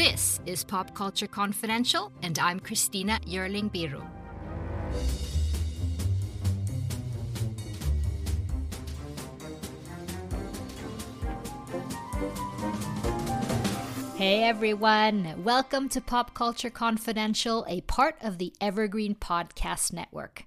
This is Pop Culture Confidential, and I'm Christina Yerling Biru. Hey everyone, welcome to Pop Culture Confidential, a part of the Evergreen Podcast Network.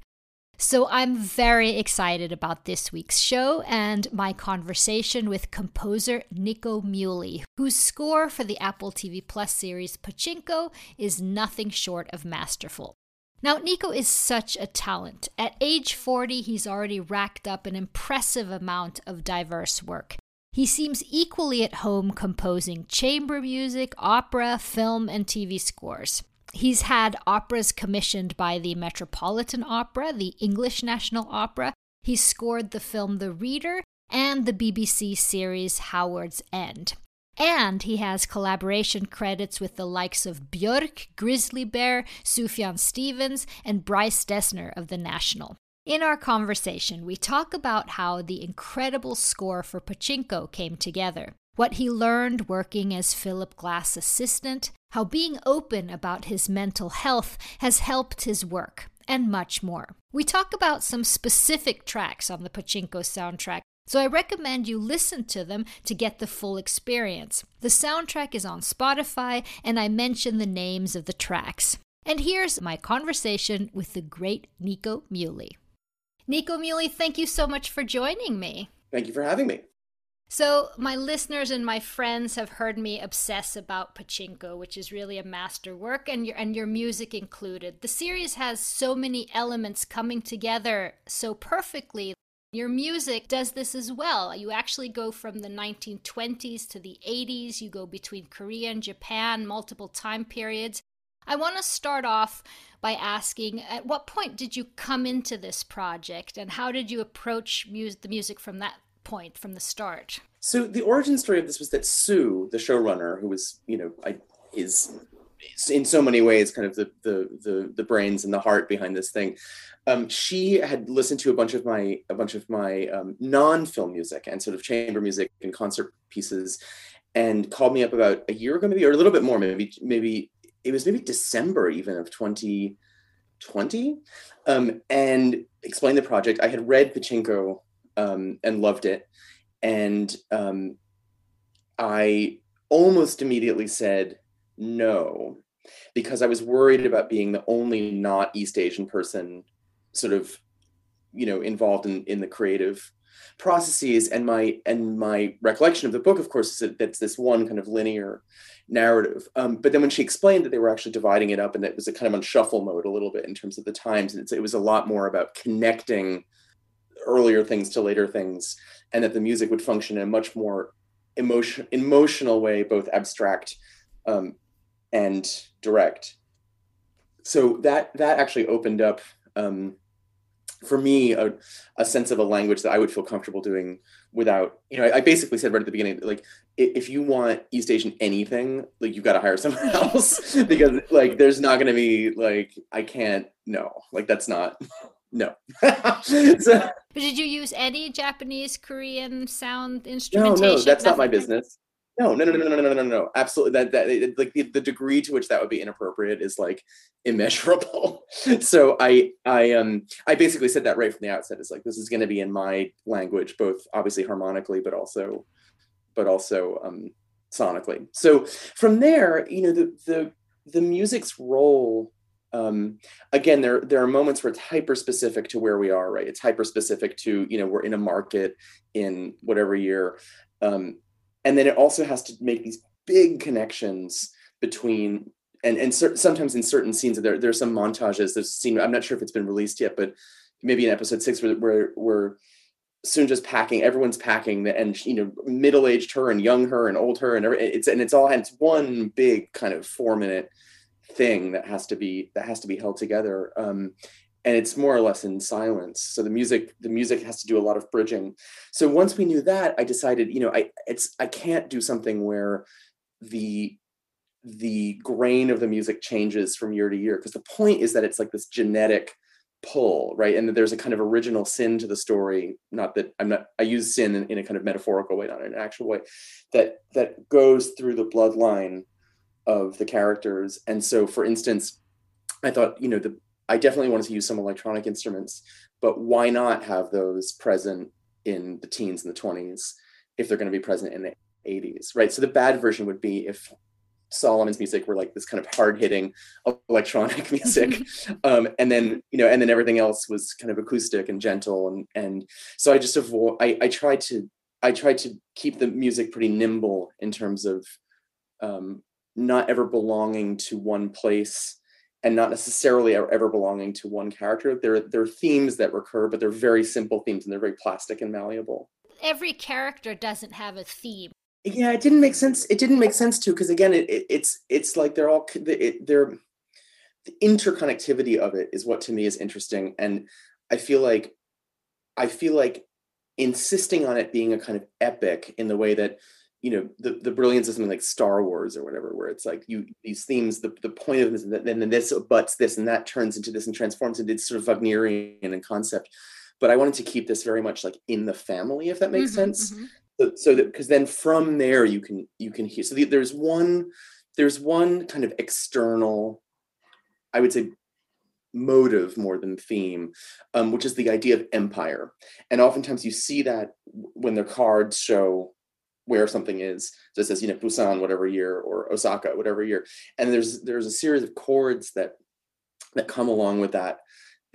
So I'm very excited about this week's show and my conversation with composer Nico Muhly, whose score for the Apple TV Plus series Pachinko is nothing short of masterful. Now, Nico is such a talent. At age 40, he's already racked up an impressive amount of diverse work. He seems equally at home composing chamber music, opera, film, and TV scores. He's had operas commissioned by the Metropolitan Opera, the English National Opera. He scored the film The Reader and the BBC series Howard's End. And he has collaboration credits with the likes of Björk, Grizzly Bear, Sufjan Stevens, and Bryce Dessner of The National. In our conversation, we talk about how the incredible score for Pachinko came together what he learned working as Philip Glass' assistant, how being open about his mental health has helped his work, and much more. We talk about some specific tracks on the Pachinko soundtrack, so I recommend you listen to them to get the full experience. The soundtrack is on Spotify, and I mention the names of the tracks. And here's my conversation with the great Nico Muhly. Nico Muhly, thank you so much for joining me. Thank you for having me. So, my listeners and my friends have heard me obsess about Pachinko, which is really a masterwork, and your and your music included. The series has so many elements coming together so perfectly. Your music does this as well. You actually go from the 1920s to the 80s, you go between Korea and Japan, multiple time periods. I want to start off by asking at what point did you come into this project and how did you approach mu- the music from that point from the start? So the origin story of this was that Soo, the showrunner, who was, you know, I, is in so many ways kind of the, the the the, brains and the heart behind this thing. Um, she had listened to a bunch of my a bunch of my um, non-film music and sort of chamber music and concert pieces, and called me up about a year ago, maybe or a little bit more, maybe maybe it was maybe December even of 2020, um, and explained the project. I had read Pachinko um, and loved it. And um, I almost immediately said no because I was worried about being the only not East Asian person sort of you know involved in in the creative processes and my and my recollection of the book of course is that that's this one kind of linear narrative um, but then when she explained that they were actually dividing it up and that it was a kind of on shuffle mode a little bit in terms of the times and it was a lot more about connecting earlier things to later things, and that the music would function in a much more emotion emotional way, both abstract um, and direct. So that that actually opened up um, for me a, a, sense of a language that I would feel comfortable doing without, you know, I, I, basically said right at the beginning, like if you want East Asian anything, like you've got to hire someone else because like there's not going to be like I can't no like that's not no. so, but did you use any Japanese, Korean sound instrumentation? No, no, that's not my business. No, no, no, no, no, no, no, no, absolutely. That that like the, the degree to which that would be inappropriate is like immeasurable. so I I um I basically said that right from the outset. It's like this is going to be in my language, both obviously harmonically, but also but also um sonically. So from there, you know, the the the music's role um, again, there there are moments where it's hyper specific to where we are, right? It's hyper specific to you know we're in a market in whatever year, um, and then it also has to make these big connections between and and cer- sometimes in certain scenes there there's some montages. There's scene I'm not sure if it's been released yet, but maybe in episode six where where, where just packing, everyone's packing, and you know, middle-aged her and young her and old her, and it's and it's all it's one big kind of four-minute thing that has to be that has to be held together. Um, and it's more or less in silence. So the music, the music has to do a lot of bridging. So once we knew that, I decided, you know, I it's I can't do something where the the grain of the music changes from year to year because the point is that it's like this genetic pull right and that there's a kind of original sin to the story not that i'm not i use sin in, in a kind of metaphorical way not in an actual way that that goes through the bloodline of the characters and so for instance i thought you know the i definitely wanted to use some electronic instruments but why not have those present in the teens and the 20s if they're going to be present in the 80s right so the bad version would be if Solomon's music were like this kind of hard hitting electronic music. um, and then, you know, and then everything else was kind of acoustic and gentle. And, and so I just avoid, I, I tried to, I tried to keep the music pretty nimble in terms of um, not ever belonging to one place and not necessarily ever belonging to one character. There, there are themes that recur, but they're very simple themes and they're very plastic and malleable. Every character doesn't have a theme yeah it didn't make sense it didn't make sense to because again it, it, it's it's like they're all it, they're the interconnectivity of it is what to me is interesting and i feel like i feel like insisting on it being a kind of epic in the way that you know the, the brilliance of something like star wars or whatever where it's like you these themes the, the point of this and then this butts this and that turns into this and transforms into sort of wagnerian in concept. But i wanted to keep this very much like in the family if that makes mm-hmm, sense. mm-hmm. So, so that because then from there you can you can hear so the, there's one there's one kind of external i would say motive more than theme um, which is the idea of empire. And oftentimes you see that when the cards show where something is. It says you know busan whatever year or osaka whatever year. And there's there's a series of chords that that come along with that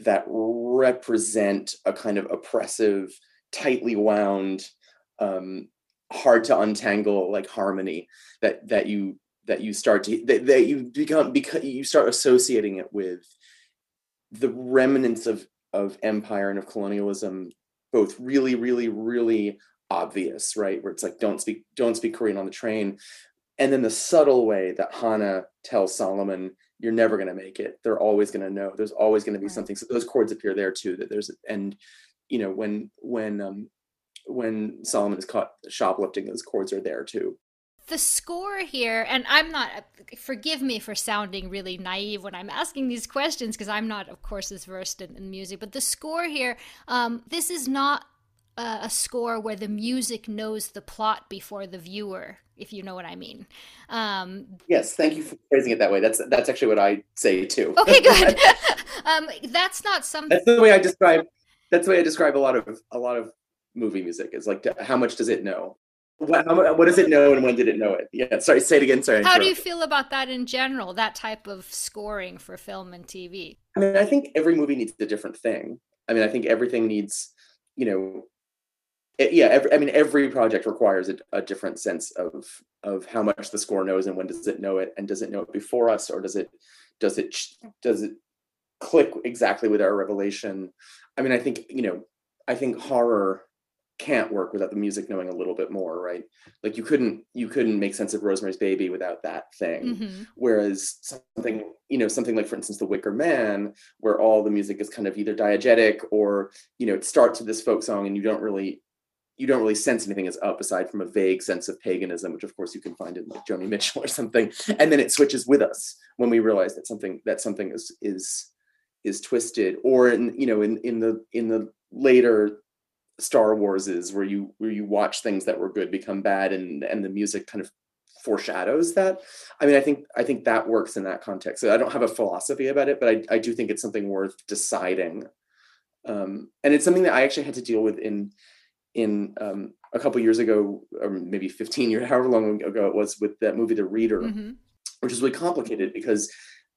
that represent a kind of oppressive tightly wound um, hard to untangle like harmony that that you that you start to that, that you become because you start associating it with the remnants of of empire and of colonialism both really really really obvious right? Where it's like don't speak don't speak korean on the train. And then the subtle way that hana tells solomon you're never going to make it. They're always going to know. There's always going to be right. something. So those chords appear there too that there's and you know when when um when Solomon is caught shoplifting, those chords are there too. The score here, and I'm not, forgive me for sounding really naive when I'm asking these questions because I'm not, of course, as versed in, in music, but the score here, um, this is not a, a score where the music knows the plot before the viewer if you know what I mean. Um, yes, thank you for phrasing it that way. That's that's actually what I say too. Okay, good. um, that's not something. That's the way I describe. That's the way I describe a lot of a lot of movie music is like how much does it know what, how, what does it know and when did it know it yeah sorry say it again sorry how do you feel about that in general that type of scoring for film and tv i mean i think every movie needs a different thing i mean i think everything needs you know it, yeah every, i mean every project requires a, a, different sense of of how much the score knows and when does it know it and does it know it before us or does it does it does it click exactly with our revelation? I mean i think you know i think horror can't work without the music knowing a little bit more right? Like you couldn't you couldn't make sense of rosemary's baby without that thing. Mm-hmm. whereas something you know something like for instance the wicker man where all the music is kind of either diegetic or you know it starts with this folk song and you don't really you don't really sense anything is up aside from a vague sense of paganism which of course you can find in like joni mitchell or something and then it switches with us when we realize that something that something is is is twisted or in you know in in the in the later Star Wars is, where you where you watch things that were good become bad, and and the music kind of foreshadows that. I mean, I think I think that works in that context. So I don't have a philosophy about it, but I, I do think it's something worth deciding, um, and it's something that I actually had to deal with in in um, a couple years ago, or maybe 15 years, however long ago it was, with that movie The Reader, mm-hmm. which is really complicated because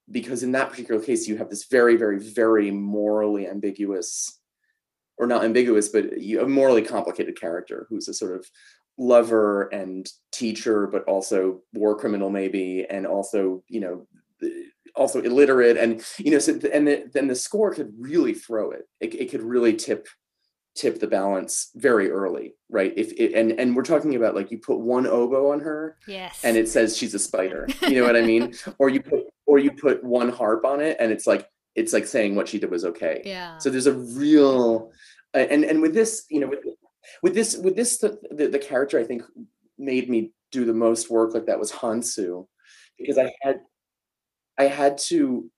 because in that particular case you have this very very very morally ambiguous or not ambiguous, but a morally complicated character who's a sort of lover and teacher, but also war criminal maybe, and also you know also illiterate, and you know so and the, then the score could really throw it. it. It could really tip tip the balance very early, right? If it, and and we're talking about like you put one oboe on her, yes, and it says she's a spider. You know what I mean? or you put or you put one harp on it, and it's like it's like saying what she did was okay. Yeah. So there's a real and and with this, you know, with with this with this the, the, the character I think made me do the most work like that was Hansu because I had I had to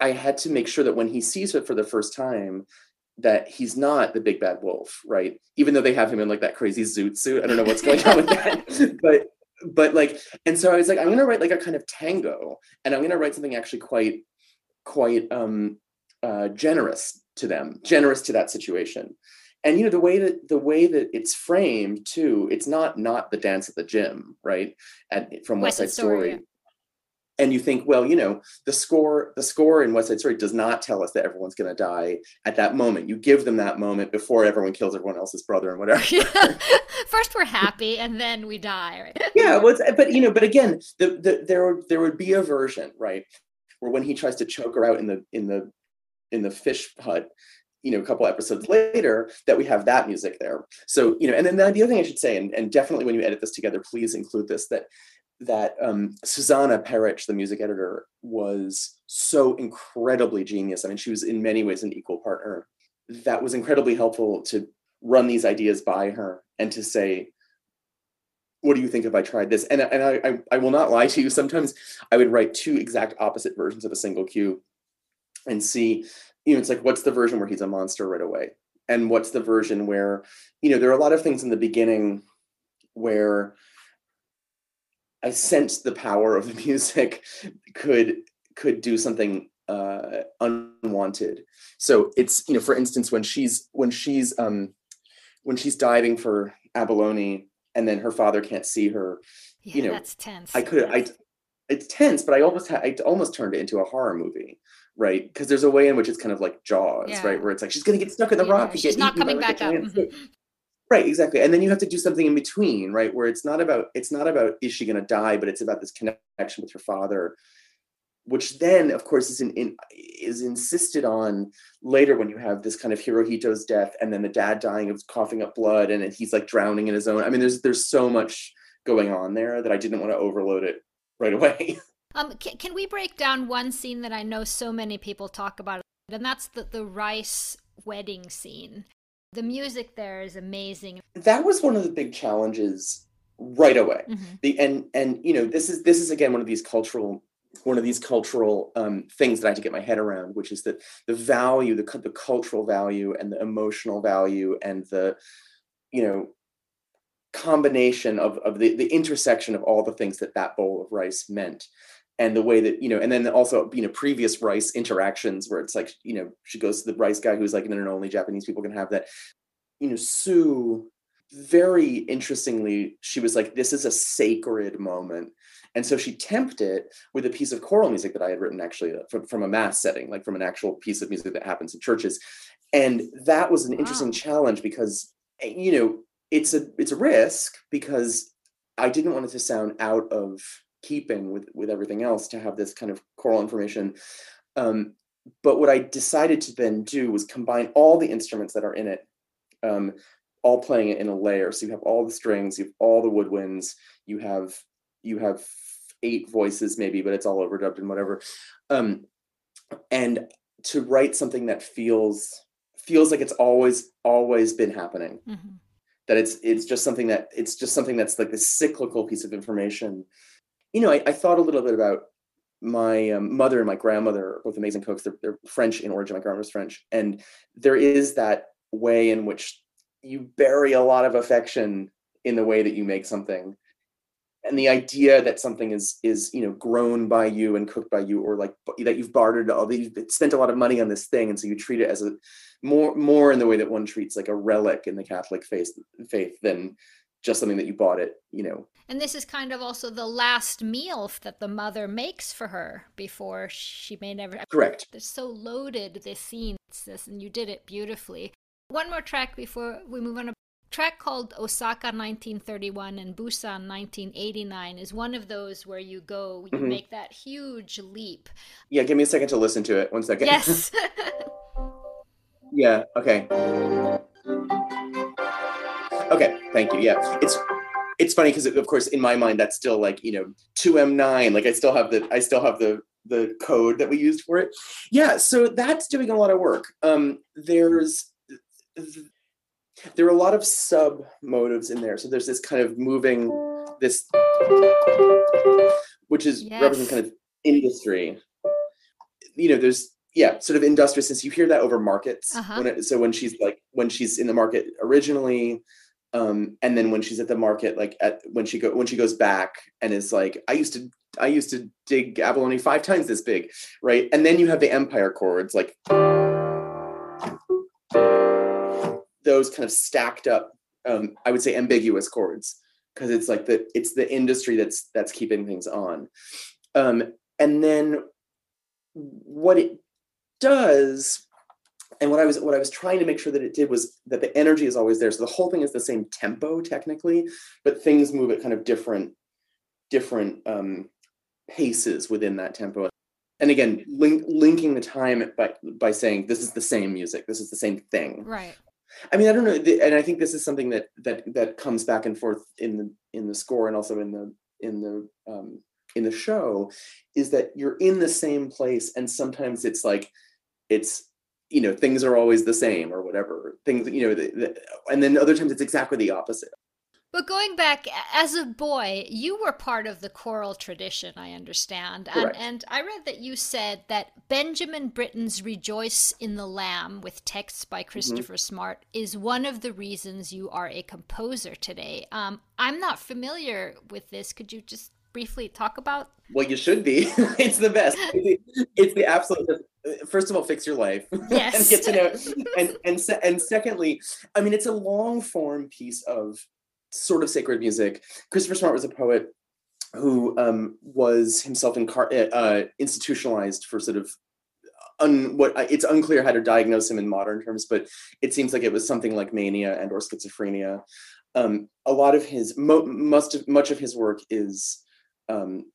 I had to make sure that when he sees her for the first time that he's not the big bad wolf, right? Even though they have him in like that crazy zoot suit. I don't know what's going on with that. But but like and so I was like I'm going to write like a kind of tango and I'm going to write something actually quite quite um uh generous to them, generous to that situation and you know the way that the way that it's framed too it's not not the dance at the gym right and from west, side story, story. And you think well you know the score the score in west side story does not tell us that everyone's going to die at that moment. You give them that moment before everyone kills everyone else's brother and whatever. First we're happy and then we die right? Yeah well, but you know but again the, the there there would be a version right where when he tries to choke her out in the in the in the fish hut you know a couple episodes later that we have that music there. So you know and then the, the other thing i should say and, and definitely when you edit this together please include this that that um, Susanna Perich, the music editor, was so incredibly genius. I mean, she was in many ways an equal partner. That was incredibly helpful to run these ideas by her and to say, what do you think if I tried this? And, and I, I, I will not lie to you. Sometimes I would write two exact opposite versions of a single cue and see you know, it's like, what's the version where he's a monster right away? And what's the version where, you know, there are a lot of things in the beginning where I sensed the power of the music could could do something uh, unwanted. So it's you know, for instance, when she's when she's um, when she's diving for abalone, and then her father can't see her. Yeah, you know, that's tense. I could I it's tense, but I almost had I almost turned it into a horror movie right? Because there's a way in which it's kind of like Jaws, yeah. right? Where it's like she's gonna get stuck in the yeah, rock. She's not coming back up. Mm-hmm. Right, exactly. And then you have to do something in between, right? Where it's not about it's not about is she gonna die, but it's about this connection with her father, which then, of course, is in, in is insisted on later when you have this kind of Hirohito's death, and then the dad dying of coughing up blood, and he's like drowning in his own. I mean, there's there's so much going on there that I didn't want to overload it right away. Um, can, can we break down one scene that I know so many people talk about, and that's the the rice wedding scene. The music there is amazing. That was one of the big challenges right away. Mm-hmm. The and and you know this is this is again one of these cultural one of these cultural um, things that I had to get my head around, which is that the value, the the cultural value, and the emotional value, and the you know combination of of the the intersection of all the things that that bowl of rice meant and the way that you know and then also you know previous rice interactions where it's like you know she goes to the rice guy who's like and then only japanese people can have that. You know Soo very interestingly she was like this is a sacred moment. And so she temped it with a piece of choral music that i had written actually uh, from, from a mass setting like from an actual piece of music that happens in churches. And that was an wow. interesting challenge because eh, you know it's a it's a risk because i didn't want it to sound out of keeping with with everything else to have this kind of choral information. Um, but what i decided to then do was combine all the instruments that are in it um, all playing it in a layer. So you have all the strings you have all the woodwinds you have you have eight voices maybe but it's all overdubbed and whatever. Um, and to write something that feels feels like it's always always been happening. Mm-hmm. that it's it's just something that it's just something that's like this cyclical piece of information you know, I, I thought a little bit about my um, mother and my grandmother, both amazing cooks. They're, they're French in origin. My grandmother's French, and there is that way in which you bury a lot of affection in the way that you make something and the idea that something is is you know grown by you and cooked by you or like that you've bartered all that you've spent a lot of money on this thing and so you treat it as a more more in the way that one treats like a relic in the catholic faith faith than just something that you bought it, you know. And this is kind of also the last meal that the mother makes for her before she may never. Correct. It's so loaded, this scene, this, and you did it beautifully. One more track before we move on. A track called Osaka 1931 and Busan 1989 is one of those where you go, you mm-hmm. make that huge leap. Yeah, give me a second to listen to it. One second. Yes. yeah, okay. Okay, thank you. Yeah, it's it's funny because of course in my mind that's still like you know 2m9 like i still have the i still have the the code that we used for it yeah so that's doing a lot of work um there's there are a lot of sub motives in there so there's this kind of moving this which is yes. represents kind of industry you know there's yeah sort of industriousness you hear that over markets uh-huh. when it, so when she's like when she's in the market originally um and then when she's at the market like at when she go when she goes back and is like i used to i used to dig abalone five times this big right? And then you have the empire chords like those kind of stacked up um i would say ambiguous chords because it's like the it's the industry that's that's keeping things on. Um and then what it does and what I was what I was trying to make sure that it did was that the energy is always there. So the whole thing is the same tempo technically, but things move at kind of different different um, paces within that tempo. And again, link, linking the time by by saying this is the same music, this is the same thing. Right. I mean, I don't know, and I think this is something that that that comes back and forth in the in the score and also in the in the um, in the show, is that you're in the same place, and sometimes it's like it's you know things are always the same or whatever things you know the, the, and then other times it's exactly the opposite. But going back as a boy you were part of the choral tradition i understand and, and i read that you said that benjamin britten's rejoice in the lamb with texts by mm-hmm. christopher mm-hmm. smart is one of the reasons you are a composer today. Um, i'm not familiar with this. Could you just briefly talk about well you should be. It's the best. It's the, it's the absolute first of all fix your life yes. and get to know and and se- and secondly i mean it's a long form piece of sort of sacred music christopher smart was a poet who um, was himself incar- uh, uh institutionalized for sort of un- what it's unclear how to diagnose him in modern terms but it seems like it was something like mania and or schizophrenia um, a lot of his mo- must of, much of his work is um,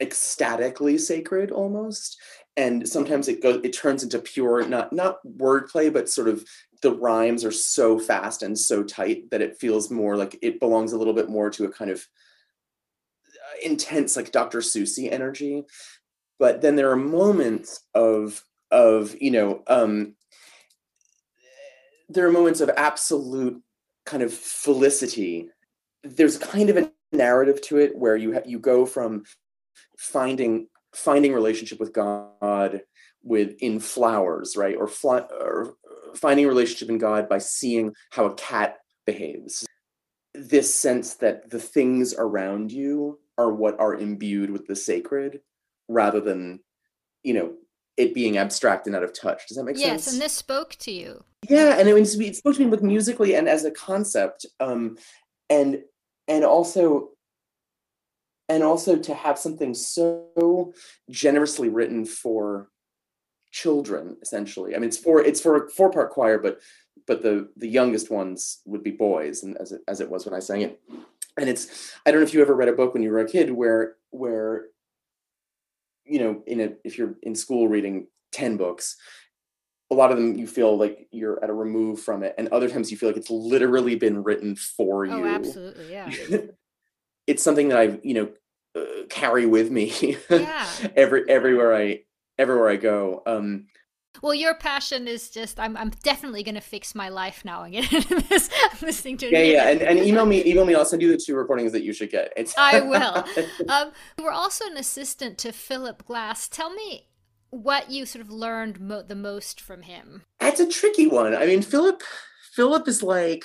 ecstatically sacred almost and sometimes it goes it turns into pure not not wordplay but sort of the rhymes are so fast and so tight that it feels more like it belongs a little bit more to a kind of uh, intense like dr Seussy energy. But then there are moments of of you know um there are moments of absolute kind of felicity. There's kind of a narrative to it where you ha- you go from finding finding relationship with God with in flowers, right? Or, fly, or finding relationship in God by seeing how a cat behaves. This sense that the things around you are what are imbued with the sacred rather than, you know, it being abstract and out of touch. Does that make yes, sense? Yes, and this spoke to you. Yeah, and it, it spoke to me both musically and as a concept. Um, and and also and also to have something so generously written for children essentially. I mean it's for it's for a four part choir but but the the youngest ones would be boys and as it, as it was when i sang it. And it's i don't know if you ever read a book when you were a kid where where you know in a if you're in school reading 10 books a lot of them you feel like you're at a remove from it and other times you feel like it's literally been written for oh, you. oh absolutely yeah it's something that I, you know, uh, carry with me yeah. every everywhere I everywhere I go. Um, well, your passion is just I'm I'm definitely gonna fix my life now and get into this. I'm listening to it. Yeah, yeah, and, and email me, email me. I'll send you the two recordings that you should get. It's I will. um, we're also an assistant to Philip Glass. Tell me what you sort of learned mo- the most from him. That's a tricky one. I mean, Philip, Philip is like.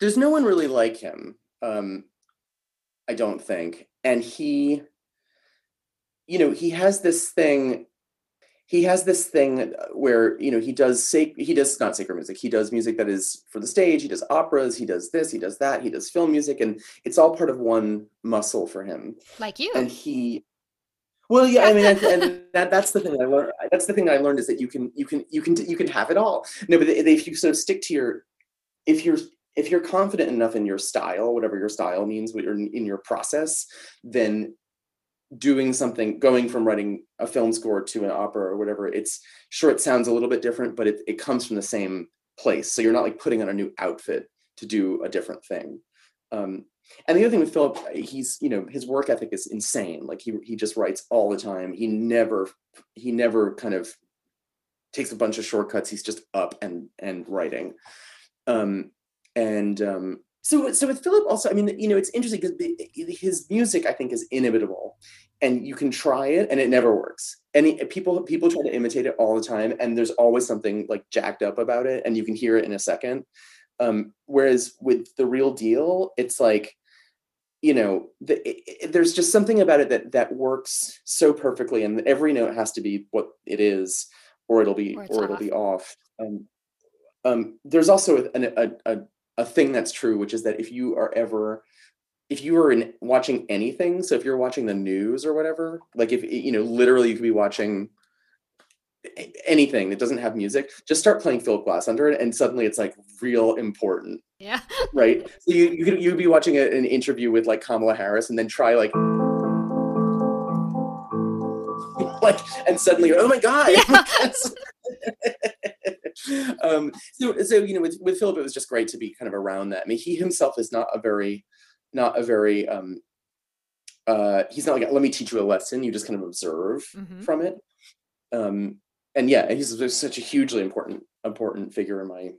There's no one really like him. Um, I don't think. And he you know he has this thing he has this thing where you know he does sac- he does not sacred music. He does music that is for the stage. He does operas. He does this. He does that. He does film music. And it's all part of one muscle for him. Like you. And he well yeah i mean and that, that's the thing i learned that's the thing i learned is that you can you can you can you can have it all. No but if you sort of stick to your if you're if you're confident enough in your style whatever your style means what you're in your process then doing something going from writing a film score to an opera or whatever it's sure it sounds a little bit different but it, it comes from the same place. So you're not like putting on a new outfit to do a different thing. Um, and the other thing with philip he's you know his work ethic is insane. Like he, he just writes all the time. He never he never kind of takes a bunch of shortcuts. He's just up and and writing. Um, and um, so so with philip also i mean you know it's interesting because his music i think is inimitable and you can try it and it never works. And people people try to imitate it all the time and there's always something like jacked up about it and you can hear it in a second. Um, whereas with the real deal it's like you know the, it, there's just something about it that that works so perfectly and every note has to be what it is or it'll be or, or it'll be off. Um, um, there's also a, a, a thing that's true, which is that if you are ever if you are in watching anything, so if you're watching the news or whatever, like if you know, literally you could be watching anything that doesn't have music, just start playing Philip Glass under it, and suddenly it's like real important. Yeah. right. So you you could you'd be watching a, an interview with like Kamala Harris, and then try like. like and suddenly oh my god yeah. um, so, so you know, with, with Philip, it was just great to be kind of around that. I mean, he himself is not a very, not a very, um, uh, he's not like, let me teach you a lesson. You just kind of observe mm-hmm. from it. Um, and yeah, he's such a hugely important, important figure in my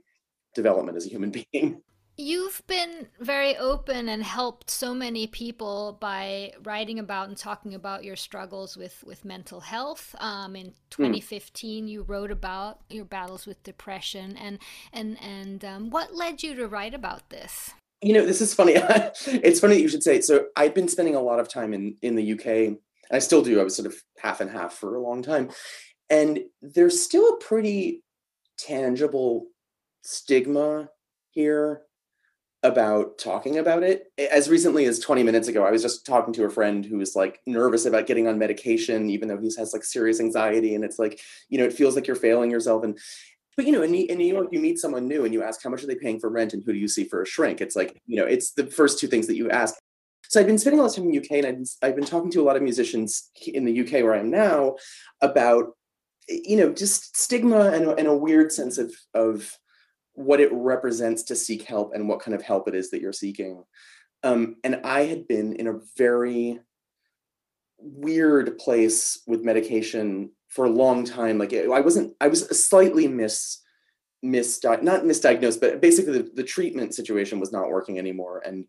development as a human being. You've been very open and helped so many people by writing about and talking about your struggles with, with mental health. Um, in 2015, mm. you wrote about your battles with depression, and and and um, what led you to write about this? You know, this is funny. it's funny that you should say. It. So I've been spending a lot of time in in the UK, and I still do. I was sort of half and half for a long time, and there's still a pretty tangible stigma here about talking about it. As recently as 20 minutes ago, I was just talking to a friend who was like nervous about getting on medication, even though he has like serious anxiety. And it's like, you know, it feels like you're failing yourself. And, but you know, in, in New York, you meet someone new and you ask, how much are they paying for rent and who do you see for a shrink? It's like, you know, it's the first two things that you ask. So I've been spending a lot of time in the UK and I've been, I've been talking to a lot of musicians in the UK where I am now about, you know, just stigma and, and a weird sense of, of, what it represents to seek help and what kind of help it is that you're seeking. Um, and I had been in a very weird place with medication for a long time. Like I wasn't, I was slightly mis, misdi- not misdiagnosed, but basically the, the treatment situation was not working anymore. And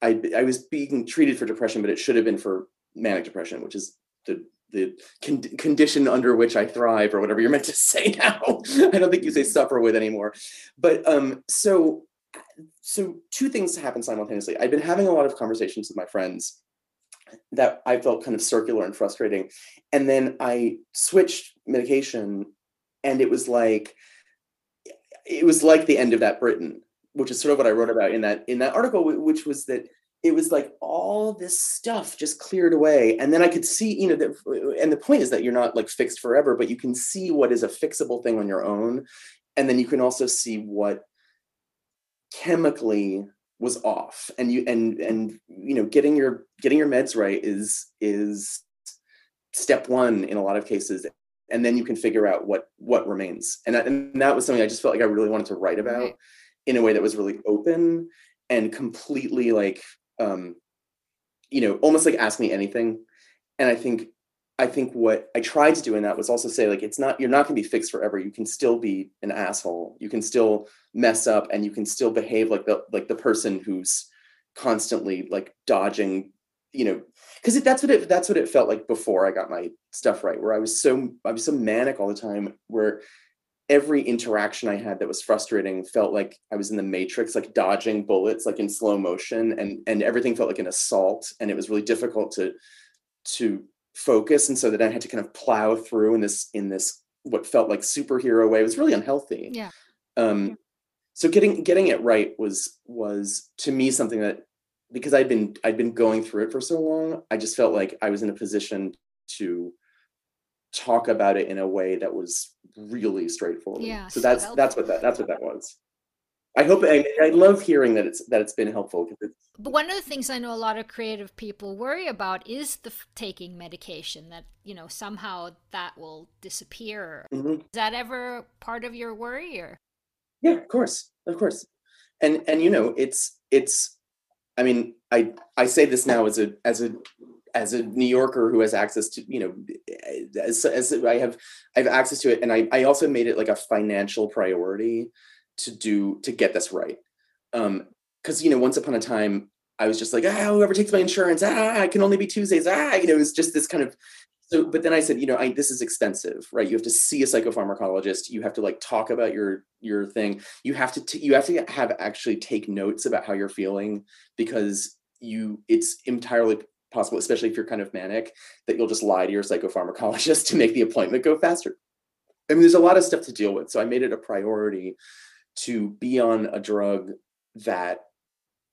I, I was being treated for depression, but it should have been for manic depression, which is the the con- condition under which I thrive, or whatever you're meant to say now. I don't think you say suffer with anymore. But um, so, so two things happen simultaneously. I've been having a lot of conversations with my friends that I felt kind of circular and frustrating, and then I switched medication, and it was like, it was like the end of that Britain, which is sort of what I wrote about in that in that article, which was that it was like all this stuff just cleared away. And then i could see you know that and the point is that you're not like fixed forever but you can see what is a fixable thing on your own. And then you can also see what chemically was off. And you and and you know getting your getting your meds right is is step one in a lot of cases. And then you can figure out what what remains. And that, and that was something i just felt like i really wanted to write about right. in a way that was really open and completely like um, you know, almost like ask me anything. And I think I think what I tried to do in that was also say like it's not you're not going to be fixed forever. You can still be an asshole. You can still mess up and you can still behave like the like the person who's constantly like dodging, you know, because that's what it that's what it felt like before I got my stuff right, where I was so I was so manic all the time, where every interaction I had that was frustrating felt like I was in the matrix, like dodging bullets, like in slow motion, and and everything felt like an assault, and it was really difficult to to focus, and so that I had to kind of plow through in this in this what felt like superhero way. It was really unhealthy. Yeah. Um, Yeah. so getting getting it right was was to me something that because I'd been I'd been going through it for so long, I just felt like I was in a position to talk about it in a way that was really straightforward. Yeah, So so that's that's what that that's what that was. I hope I, I love hearing that it's that it's been helpful But one of the things I know a lot of creative people worry about is the f- taking medication that, you know, somehow that will disappear. Mhm. Is that ever part of your worry or? Yeah, of course, of course, and and you know, it's it's. I mean, I I say this now as a as a as a New Yorker who has access to you know, as as I have I have access to it, and I I also made it like a financial priority to do to get this right, um, because you know, once upon a time I was just like, ah, whoever takes my insurance, ah, it can only be Tuesdays, ah, you know, it was just this kind of so but then i said you know I, this is expensive right? You have to see a psychopharmacologist you have to like talk about your your thing you have to t- you have to have actually take notes about how you're feeling because you it's entirely possible especially if you're kind of manic that you'll just lie to your psychopharmacologist to make the appointment go faster. I mean there's a lot of stuff to deal with so i made it a priority to be on a drug that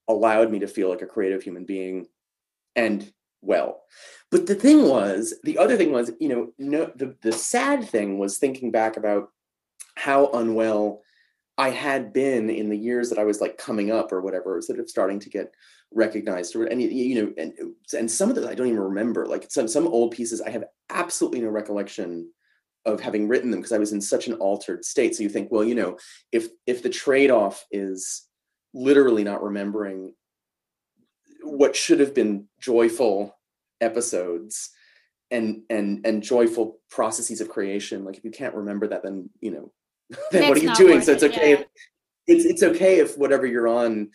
allowed me to feel like a creative human being and well. But the thing was the other thing was you know no the, the sad thing was thinking back about how unwell i had been in the years that i was like coming up or whatever sort of starting to get recognized or any you- know and and some of them i don't even remember like some some old pieces i have absolutely no recollection of having written them because i was in such an altered state so you think well you know if if the trade-off is literally not remembering what should have been joyful episodes and and and joyful processes of creation like if you can't remember that then you know then what are you doing so it's it, okay yeah. if, it's it's okay if whatever you're on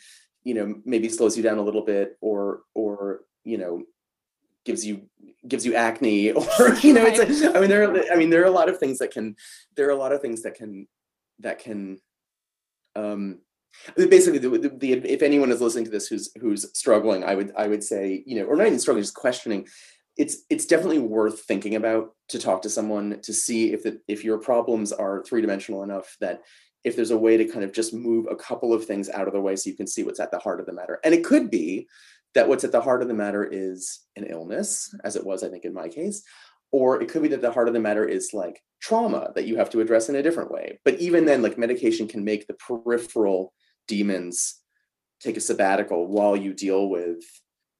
you know maybe slows you down a little bit or or you know gives you gives you acne or you know it's a, i mean there are i mean there are a lot of things that can there are a lot of things that can that can um basically the, the, the if anyone is listening to this who's who's struggling i would i would say you know or not even struggling just questioning it's it's definitely worth thinking about to talk to someone to see if the if your problems are three-dimensional enough that if there's a way to kind of just move a couple of things out of the way so you can see what's at the heart of the matter. And it could be that what's at the heart of the matter is an illness as it was i think in my case or it could be that the heart of the matter is like trauma that you have to address in a different way. But even then like medication can make the peripheral demons take a sabbatical while you deal with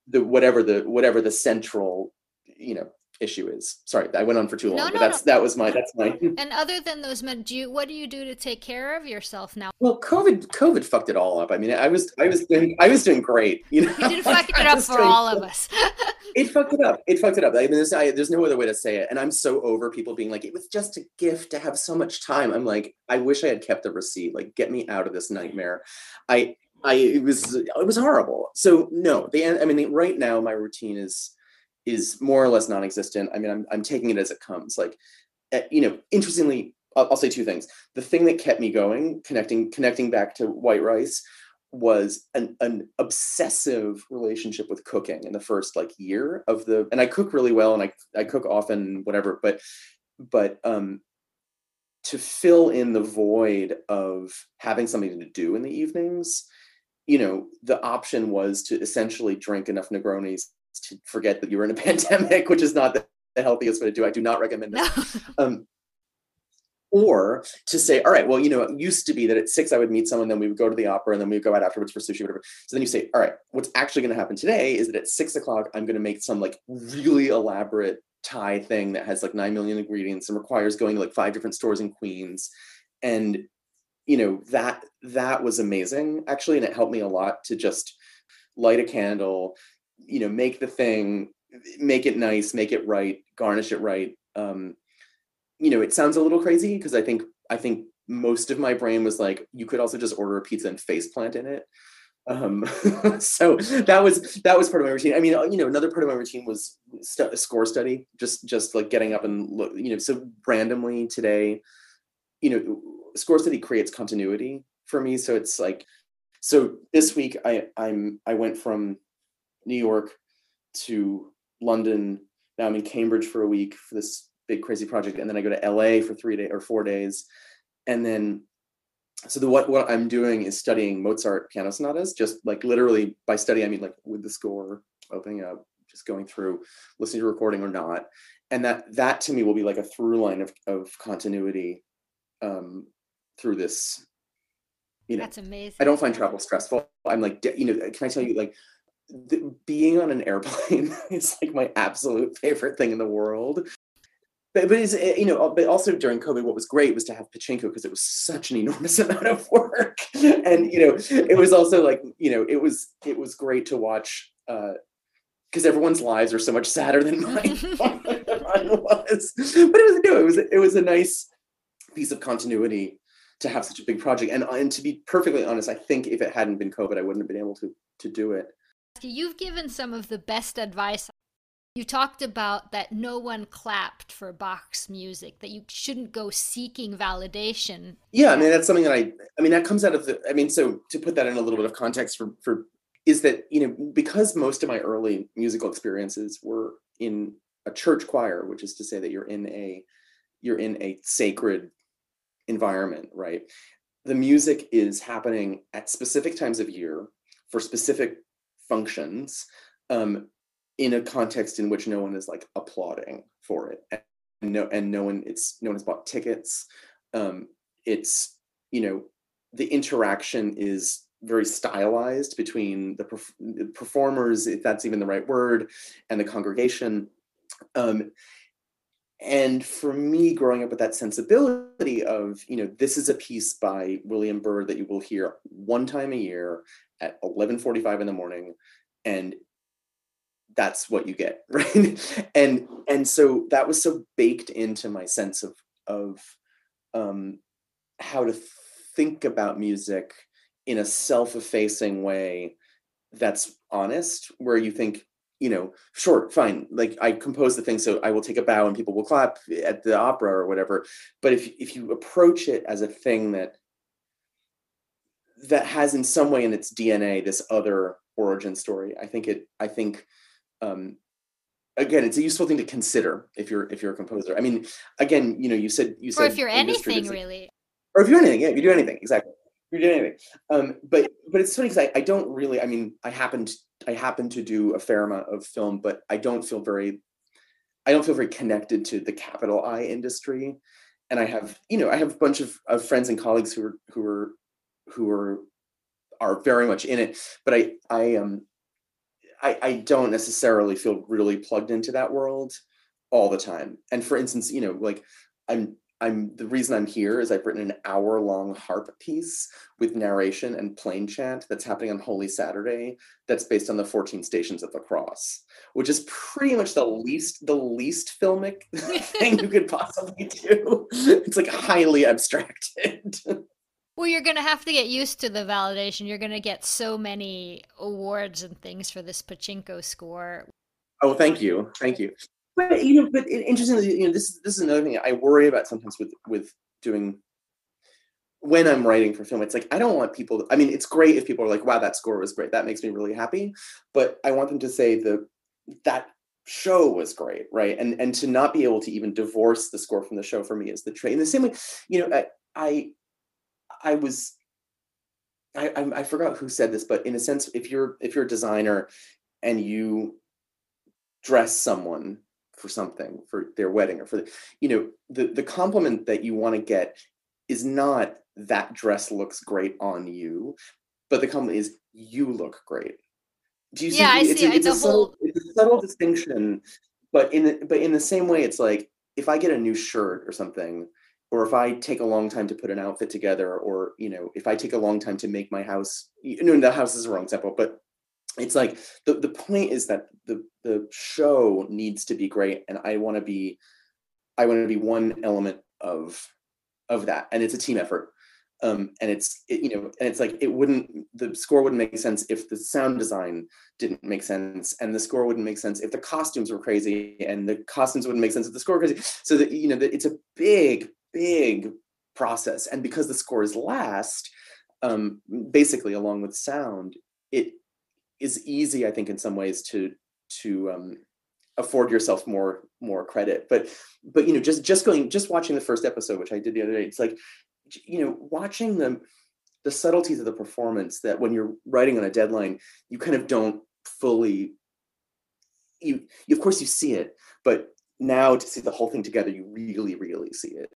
the whatever the whatever the central you know issue is sorry i went on for too long No, but no, that's no. that was my that's my And other than those men, do you, what do you do to take care of yourself now? well covid covid fucked it all up i mean i was i was doing i was doing great you know You didn't fuck it up for doing- all of us. it fucked it up. It fucked it up. I mean, there's, I, there's no other way to say it. And I'm so over people being like, it was just a gift to have so much time. I'm like, I wish I had kept the receipt. Like, get me out of this nightmare. I, I, it was, it was horrible. So no, the, I mean, right now my routine is, is more or less non-existent. I mean, I'm, I'm taking it as it comes. Like, uh, you know, interestingly, I'll, I'll say two things. The thing that kept me going, connecting, connecting back to white rice, was an, an obsessive relationship with cooking in the first like year of the and i cook really well and i i cook often whatever but but um to fill in the void of having something to do in the evenings you know the option was to essentially drink enough negronis to forget that you were in a pandemic which is not the, healthiest way to do it. i do not recommend no. um, or to say, all right, well, you know, it used to be that at six I would meet someone, then we would go to the opera, and then we would go out afterwards for sushi, whatever. So then you say, all right, what's actually going to happen today is that at six o'clock I'm going to make some like really elaborate Thai thing that has like nine million ingredients and requires going to like five different stores in Queens, and you know that that was amazing actually, and it helped me a lot to just light a candle, you know, make the thing, make it nice, make it right, garnish it right. Um, you know, it sounds a little crazy because I think I think most of my brain was like, you could also just order a pizza and face plant in it. Um, so that was that was part of my routine. I mean, you know, another part of my routine was st- score study, just just like getting up and look, you know, so randomly today, you know, score study creates continuity for me. So it's like, so this week I I'm I went from New York to London. Now I'm in Cambridge for a week for this big crazy project, and then I go to LA for three days or four days, and then so the what what I'm doing is studying Mozart piano sonatas, just like literally by study I mean like with the score opening up, just going through, listening to recording or not, and that that to me will be like a through line of of continuity um, through this. You know, that's amazing. I don't find travel stressful. I'm like, you know, can I tell you like the, being on an airplane is like my absolute favorite thing in the world. But, but it's eh, you know but also during covid what was great was to have pachinko because it was such an enormous amount of work. And you know it was also like you know it was it was great to watch uh because everyone's lives are so much sadder than mine, was. But it was no it was it was a nice piece of continuity to have such a big project. And and to be perfectly honest i think if it hadn't been covid i wouldn't have been able to to do it you've given some of the best advice you talked about that no one clapped for Bach's music, that you shouldn't go seeking validation. Yeah, I mean that's something that I I mean that comes out of the I mean so to put that in a little bit of context for for is that you know because most of my early musical experiences were in a church choir, which is to say that you're in a you're in a sacred environment, right? The music is happening at specific times of year for specific functions. Um, in a context in which no one is like applauding for it and no and no one it's no one has bought tickets um it's you know the interaction is very stylized between the, perf- the performers if that's even the right word and the congregation um and for me growing up with that sensibility of you know this is a piece by william byrd that you will hear one time a year at 11:45 in the morning and that's what you get right? And and so that was so baked into my sense of of um how to think about music in a self-effacing way that's honest where you think you know sure fine like i compose the thing so i will take a bow and people will clap at the opera or whatever. But if if you approach it as a thing that that has in some way in its dna this other origin story i think it i think um, again it's a useful thing to consider if you're if you're a composer. I mean again you know you said you said or if you're anything really. Or if you're anything yeah if you do anything exactly. If you do anything. Um but but it's funny because I, I don't really i mean i happened i happen to do a fair amount of film but i don't feel very i don't feel very connected to the capital i industry and i have you know i have a bunch of, of friends and colleagues who are who are who are are very much in it but i i um I, I don't necessarily feel really plugged into that world all the time. And for instance, you know, like I'm I'm the reason I'm here is I've written an hour long harp piece with narration and plain chant that's happening on Holy Saturday. That's based on the 14 Stations of the Cross, which is pretty much the least the least filmic thing you could possibly do. It's like highly abstracted. Well, you're going to have to get used to the validation. You're going to get so many awards and things for this pachinko score. Oh, thank you, thank you. But you know, but interestingly, you know, this this is another thing I worry about sometimes with with doing when I'm writing for film. It's like I don't want people. To, I mean, it's great if people are like, "Wow, that score was great." That makes me really happy. But I want them to say the that show was great, right? And and to not be able to even divorce the score from the show for me is the trait. In the same way, you know, I, I I was I, I, I forgot who said this, but in a sense, if you're if you're a designer and you dress someone for something for their wedding or for the, you know the the compliment that you want to get is not that dress looks great on you, but the compliment is you look great. Do you yeah, see? I it's see. A, it's, a subtle, it's a subtle distinction, but in but in the same way, it's like if I get a new shirt or something, or if I take a long time to put an outfit together, or you know, if I take a long time to make my house, you know, the house is a wrong example, but it's like the, the point is that the the show needs to be great, and I want to be, I want to be one element of of that, and it's a team effort. Um, and it's it, you know, and it's like it wouldn't the score wouldn't make sense if the sound design didn't make sense, and the score wouldn't make sense if the costumes were crazy, and the costumes wouldn't make sense if the score crazy. So that you know, that it's a big big process. And because the score is last, um, basically along with sound, it is easy, I think, in some ways to to um, afford yourself more more credit. But but you know just just going just watching the first episode which i did the other day it's like you know watching the the subtleties of the performance that when you're writing on a deadline you kind of don't fully you, you of course you see it but now to see the whole thing together you really really see it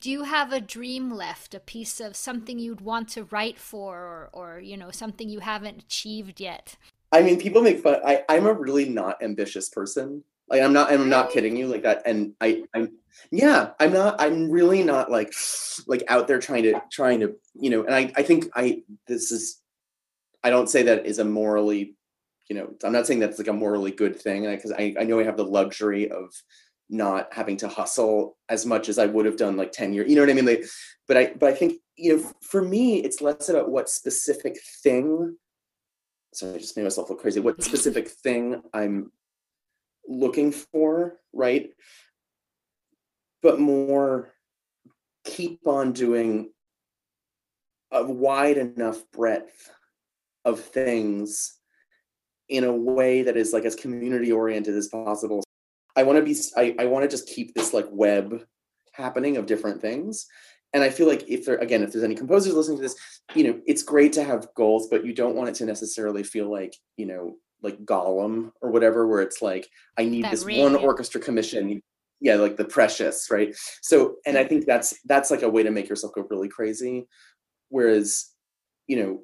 do you have a dream left a piece of something you'd want to write for or, or you know something you haven't achieved yet I mean, people make fun. I, I'm a really not ambitious person. Like I'm not, I'm not kidding you like that. And I, I'm, yeah, I'm not, I'm really not like, like out there trying to, trying to, you know, and I, I think I, this is, I don't say that is a morally, you know, I'm not saying that's like a morally good thing. Cause I, I know I have the luxury of not having to hustle as much as I would have done like 10 years, you know what I mean? Like, but I, but I think, you know, for me, it's less about what specific thing sorry, I just made myself look crazy. What specific thing I'm looking for, right? But more keep on doing a wide enough breadth of things in a way that is like as community oriented as possible. I want to be I, I want to just keep this like web happening of different things and I feel like if there again, if there's any composers listening to this, you know, it's great to have goals, but you don't want it to necessarily feel like, you know, like Gollum or whatever, where it's like, I need that this ring. one orchestra commission. Yeah, like the precious, right? So, and I think that's that's like a way to make yourself go really crazy. Whereas, you know,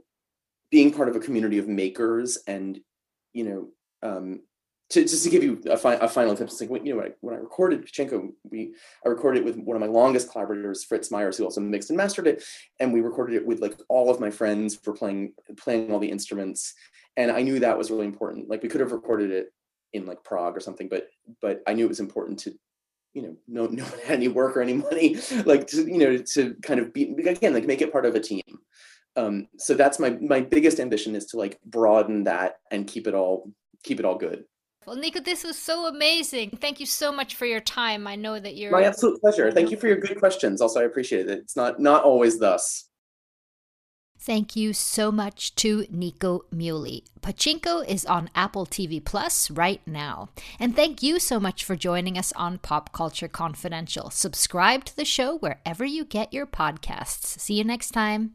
being part of a community of makers and, you know, um, to just to give you a, fi- a final tip, like when, you know when I, when I recorded Pachinko, we I recorded it with one of my longest collaborators, Fritz Myers, who also mixed and mastered it, and we recorded it with like all of my friends for playing playing all the instruments, and I knew that was really important. Like we could have recorded it in like Prague or something, but but I knew it was important to you know no no one had any work or any money like to you know to kind of be again like make it part of a team um so that's my my biggest ambition is to like broaden that and keep it all keep it all good well, Nico, this was so amazing. Thank you so much for your time. I know that you're my absolute pleasure. Thank you for your good questions. Also, I appreciate it. It's not not always thus. Thank you so much to Nico Muhly. Pachinko is on Apple TV Plus right now. And thank you so much for joining us on Pop Culture Confidential. Subscribe to the show wherever you get your podcasts. See you next time.